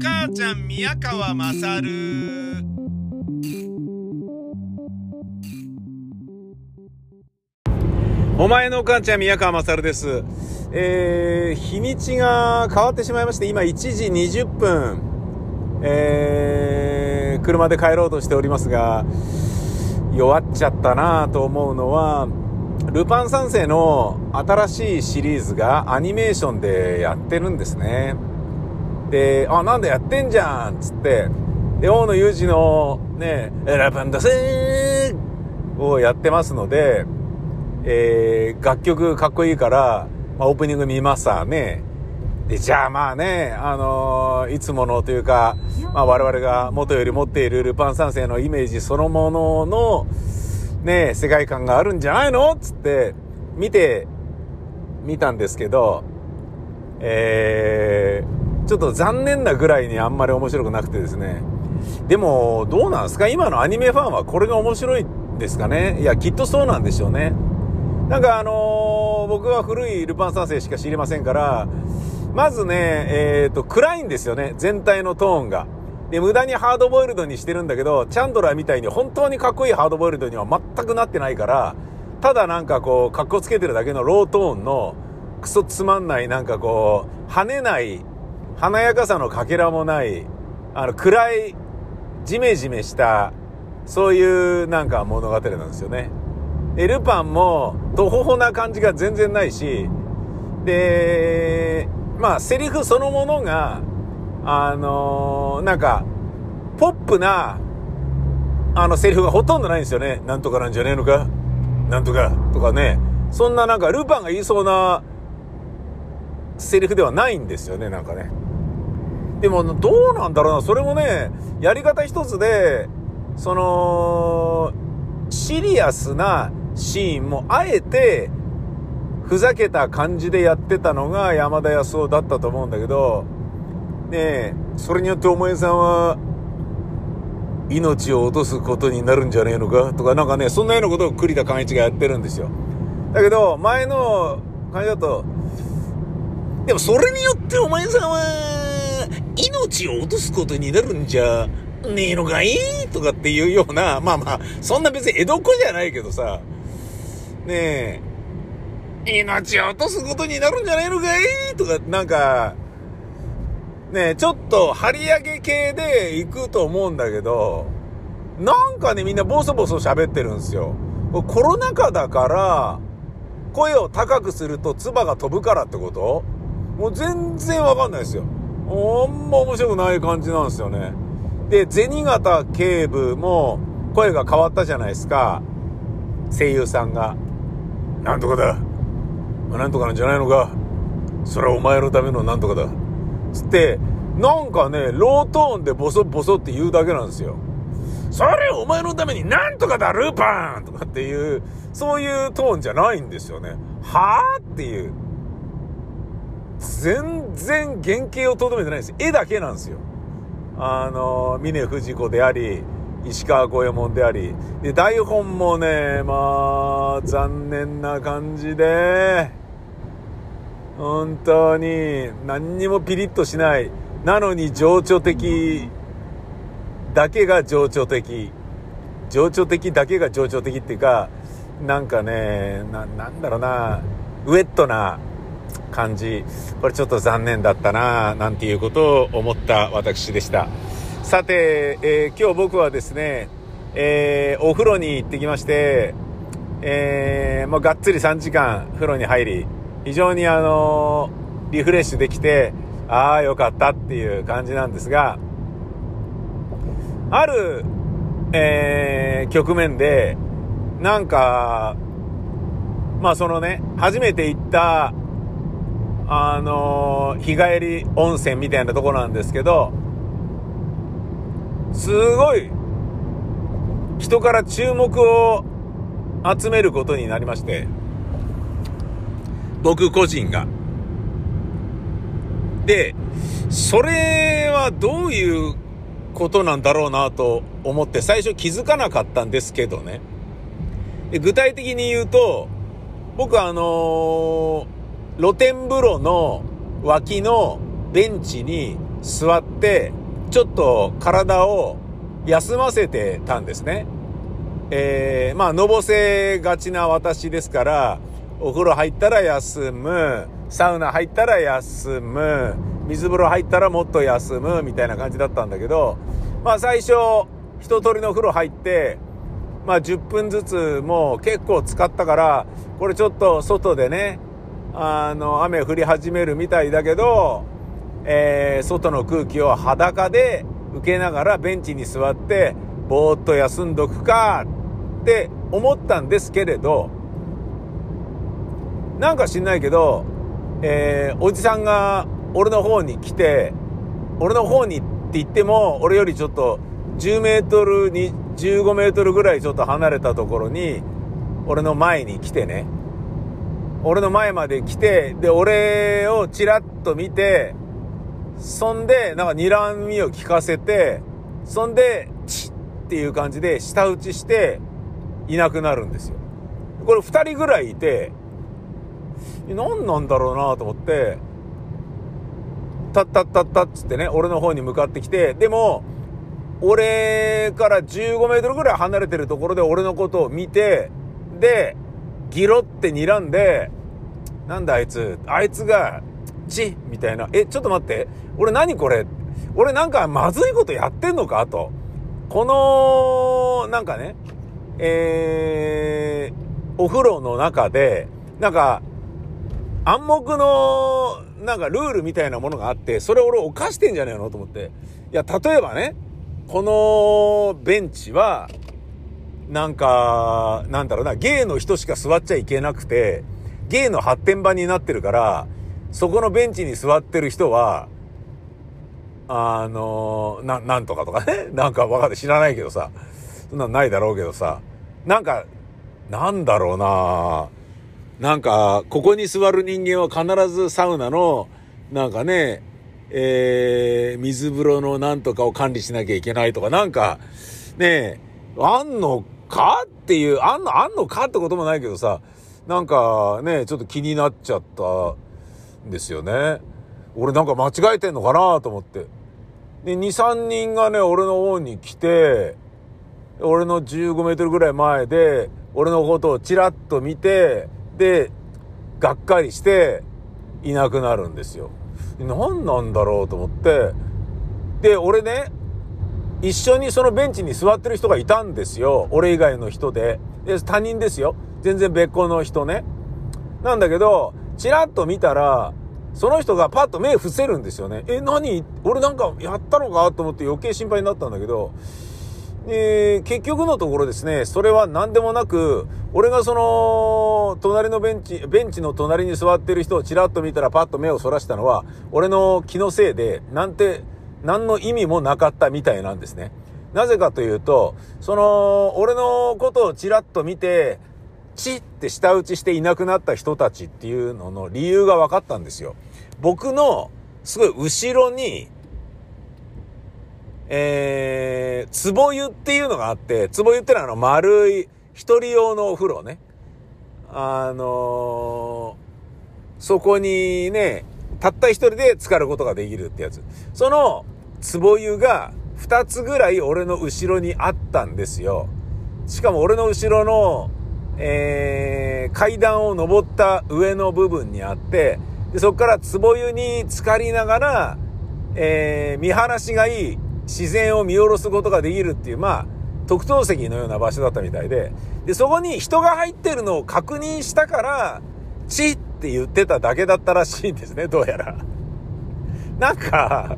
母ちゃん宮川まさるお前のお母ちゃん宮川まさるです。えー、日にちが変わってしまいまして、今1時20分、えー、車で帰ろうとしておりますが、弱っちゃったなと思うのは、ルパン三世の新しいシリーズがアニメーションでやってるんですね。で、あ、なんだやってんじゃんつって、で、大野裕二のね、ラパンダセーをやってますので、えー、楽曲かっこいいから、まあ、オープニング見ますわね。で、じゃあまあね、あのーいつものというか、まあ我々が元より持っているルパン三世のイメージそのものの、ね、世界観があるんじゃないの？つって、見て、見たんですけど、えー、ちょっと残念なぐらいにあんまり面白くなくてですね。でも、どうなんですか？今のアニメファンはこれが面白いですかね？いや、きっとそうなんでしょうね。なんかあのー僕は古いルパン三世しか知りませんから、まずね、えっ、と、暗いんですよね。全体のトーンが。で、無駄にハードボイルドにしてるんだけど、チャンドラーみたいに本当にかっこいいハードボイルドには全くなってないから、ただなんかこう、格好つけてるだけのロートーンの、クソつまんない、なんかこう、跳ねない、華やかさのかけらもない、あの、暗い、ジメジメした、そういうなんか物語なんですよね。で、ルパンも、とほほな感じが全然ないし、で、まあ、セリフそのものが、あのーなんか、ポップな、あの、セリフがほとんどないんですよね。なんとかなんじゃねえのか？なんとか、とかね。そんななんか、ルパンが言いそうな、セリフではないんですよね、なんかね。でも、どうなんだろうな。それもね、やり方一つで、その、シリアスなシーンもあえて、ふざけた感じでやってたのが山田康夫だったと思うんだけど、ねえ、それによってお前さんは、命を落とすことになるんじゃねえのか？とか、なんかね、そんなようなことを栗田寛一がやってるんですよ。だけど、前の感じだと、でもそれによってお前さんは、命を落とすことになるんじゃねえのかい？とかっていうような、まあまあ、そんな別に江戸っ子じゃないけどさ、ねえ、命を落とすことになるんじゃねえのかい？とか、なんか、ねえ、ちょっと張り上げ系で行くと思うんだけど、なんかね、みんなボソボソ喋ってるんですよ。コロナ禍だから、声を高くすると唾が飛ぶからってこと？もう全然わかんないですよ。あんま面白くない感じなんですよね。で、銭形警部も声が変わったじゃないですか。声優さんが。なんとかだ。なんとかなんじゃないのか。それはお前のためのなんとかだ。つって、なんかね、ロートーンでボソボソって言うだけなんですよ。それお前のためになんとかだ、ルーパンとかっていう、そういうトーンじゃないんですよね。はぁっていう。全然原型をとどめてないんです絵だけなんですよ。あの、峰不二子であり、石川五右衛門であり、で、台本もね、まあ、残念な感じで、本当に何にもピリッとしない。なのに情緒的だけが情緒的。情緒的だけが情緒的っていうか、なんかね、な、なんだろうな、ウェットな感じ。これちょっと残念だったな、なんていうことを思った私でした。さて、えー今日僕はですね、えーお風呂に行ってきまして、えー、もうがっつり3時間風呂に入り、非常にあのーリフレッシュできて、ああ、よかったっていう感じなんですが、ある、えー局面で、なんか、まあそのね、初めて行った、あのー日帰り温泉みたいなとこなんですけど、すごい、人から注目を集めることになりまして、僕個人が。で、それはどういうことなんだろうなと思って最初気づかなかったんですけどね。具体的に言うと、僕あのー露天風呂の脇のベンチに座って、ちょっと体を休ませてたんですね。えー、まあ、のぼせがちな私ですから、お風呂入ったら休む、サウナ入ったら休む、水風呂入ったらもっと休む、みたいな感じだったんだけど、まあ、最初、一通りの風呂入って、まあ、10分ずつもう結構使ったから、これちょっと外でね、あの、雨降り始めるみたいだけど、えー外の空気を裸で受けながらベンチに座って、ぼーっと休んどくかって思ったんですけれど、なんか知んないけど、えーおじさんが俺の方に来て、俺の方にって言っても、俺よりちょっと10メートルに、15メートルぐらいちょっと離れたところに、俺の前に来てね、俺の前まで来て、で、俺をチラッと見て、そんで、なんか睨みを聞かせて、そんで、チッっていう感じで舌打ちして、いなくなるんですよ。これ二人ぐらいいて、何なんだろうなと思って、タッタッタッタッつってね、俺の方に向かってきて、でも、俺から15メートルぐらい離れてるところで俺のことを見て、で、ギロって睨んで、なんだあいつ、あいつが、チみたいな。え、ちょっと待って。俺何これ？俺なんかまずいことやってんのか？と。この、なんかね、えー、お風呂の中で、なんか、暗黙の、なんかルールみたいなものがあって、それ俺犯してんじゃねえの？と思って。いや、例えばね、このベンチは、なんか、なんだろうな、ゲイの人しか座っちゃいけなくて、ゲイの発展場になってるから、そこのベンチに座ってる人は、あの、な、なんとかとかね、なんかわかんない、知らないけどさ、そんなんないだろうけどさ、なんか、なんだろうななんか、ここに座る人間は必ずサウナの、なんかね、えー、水風呂のなんとかを管理しなきゃいけないとか、なんか、ねえ、あんのか？っていう、あんの、あんのかってこともないけどさ、なんかね、ちょっと気になっちゃったんですよね。俺なんか間違えてんのかなと思って。で、2、3人がね、俺の方に来て、俺の15メートルぐらい前で、俺のことをチラッと見て、で、がっかりして、いなくなるんですよ。何なんだろうと思って、で、俺ね、一緒にそのベンチに座ってる人がいたんですよ。俺以外の人で。で、他人ですよ。全然別個の人ね。なんだけど、チラッと見たら、その人がパッと目伏せるんですよね。え、何？俺なんかやったのかと思って余計心配になったんだけど、えー結局のところですね、それは何でもなく、俺がその、隣のベンチ、ベンチの隣に座ってる人をチラッと見たらパッと目をそらしたのは、俺の気のせいで、なんて、何の意味もなかったみたいなんですね。なぜかというと、その、俺のことをチラッと見て、チって舌打ちしていなくなった人たちっていうのの理由が分かったんですよ。僕の、すごい後ろに、えー、壺湯っていうのがあって、壺湯ってのはあの丸い、一人用のお風呂ね。あのーそこにね、たった一人で浸かることができるってやつ。その、壺湯が二つぐらい俺の後ろにあったんですよ。しかも俺の後ろの、えー、階段を登った上の部分にあって、でそこから壺湯に浸かりながら、えー見晴らしがいい自然を見下ろすことができるっていう、まあ、特等席のような場所だったみたいで、で、そこに人が入ってるのを確認したから、チって言ってただけだったらしいんですね、どうやら。なんか、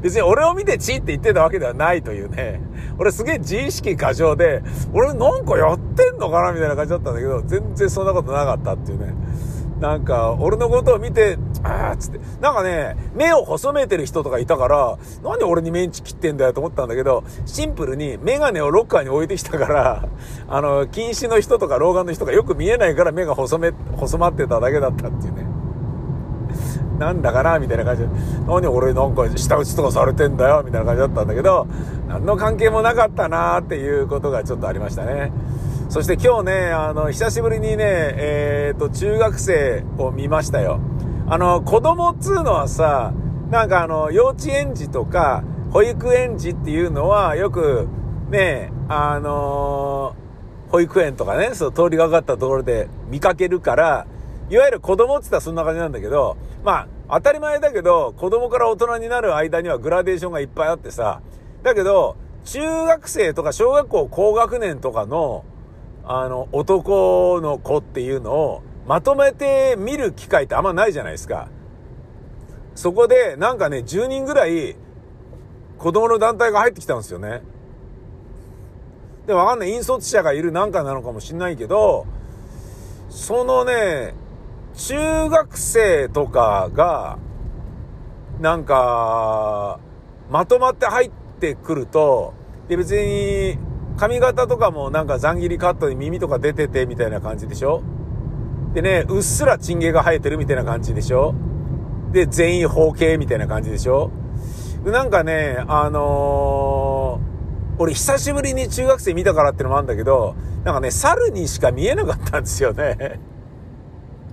別に俺を見てチーって言ってたわけではないというね。俺すげえ自意識過剰で、俺なんかやってんのかなみたいな感じだったんだけど、全然そんなことなかったっていうね。なんか、俺のことを見て、あーっつって、なんかね、目を細めてる人とかいたから、なんで俺にメンチ切ってんだよと思ったんだけど、シンプルにメガネをロッカーに置いてきたから、あの、近視の人とか老眼の人がよく見えないから目が細め、細まってただけだったっていうね。なんだかなみたいな感じで、何俺なんか舌打ちとかされてんだよみたいな感じだったんだけど、何の関係もなかったなーっていうことがちょっとありましたね。そして今日ね、あの、久しぶりにね、えっ、と、中学生を見ましたよ。あの、子供っつうのはさ、なんかあの、幼稚園児とか、保育園児っていうのは、よく、ね、あのー、保育園とかね、そう通りがかったところで見かけるから、いわゆる子供って言ったらそんな感じなんだけど、まあ、当たり前だけど、子供から大人になる間にはグラデーションがいっぱいあってさ、だけど、中学生とか小学校高学年とかの、あの、男の子っていうのを、まとめて見る機会ってあんまないじゃないですか。そこで、なんかね、10人ぐらい、子供の団体が入ってきたんですよね。で、わかんない。引率者がいるなんかなのかもしんないけど、そのね、中学生とかが、なんか、まとまって入ってくると、で、別に、髪型とかもなんかざん切りカットで耳とか出ててみたいな感じでしょ？でね、うっすらチンゲが生えてるみたいな感じでしょ？で、全員包茎みたいな感じでしょ？なんかね、あのー、俺久しぶりに中学生見たからってのもあるんだけど、なんかね、猿にしか見えなかったんですよね。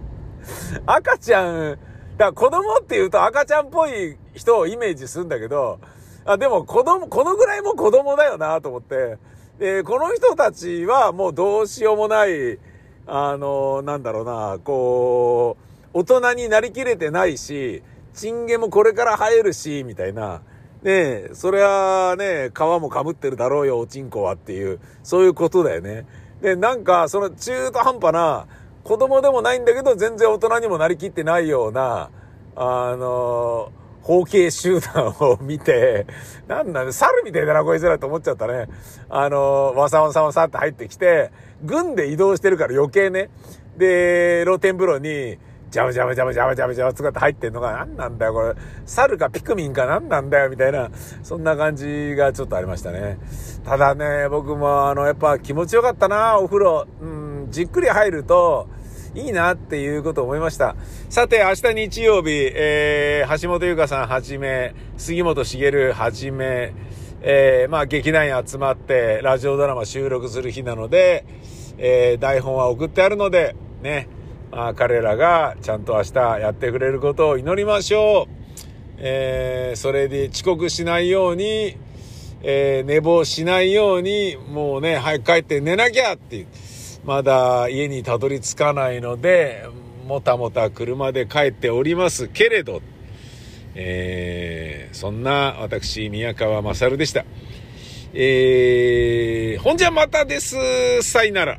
赤ちゃん、だから子供って言うと赤ちゃんっぽい人をイメージするんだけど、あ、でも子供、このぐらいも子供だよなと思って。で、この人たちはもうどうしようもない、あの、なんだろうな、こう、大人になりきれてないし、チンゲもこれから生えるし、みたいな。ねえ、それはね、皮もかぶってるだろうよ、おちんこはっていう、そういうことだよね。で、なんか、その中途半端な、子供でもないんだけど、全然大人にもなりきってないような、あの包茎集団を見て、なんなん猿みたいだな、こいつらと思っちゃったね。あの、わさわさわさって入ってきて、軍で移動してるから余計ね。で、露天風呂に、ジャブジャブジャブジャブジャブジャブ使って入ってんのが何なんだよ、これ。猿かピクミンか何なんだよ、みたいな、そんな感じがちょっとありましたね。ただね、僕もあの、やっぱ気持ちよかったな、お風呂。うん、じっくり入ると、いいなっていうことを思いました。さて、明日日曜日、えー、橋本優香さんはじめ、杉本茂はじめ、えー、まあ、劇団員集まって、ラジオドラマ収録する日なので、えー、台本は送ってあるので、ね、まあ、彼らがちゃんと明日やってくれることを祈りましょう。えー、それで遅刻しないように、えー、寝坊しないように、もうね、早く帰って寝なきゃっていう。まだ家にたどり着かないので、もたもた車で帰っておりますけれど、えー、そんな私、宮川勝でした。えー、ほんじゃまたです。さいなら。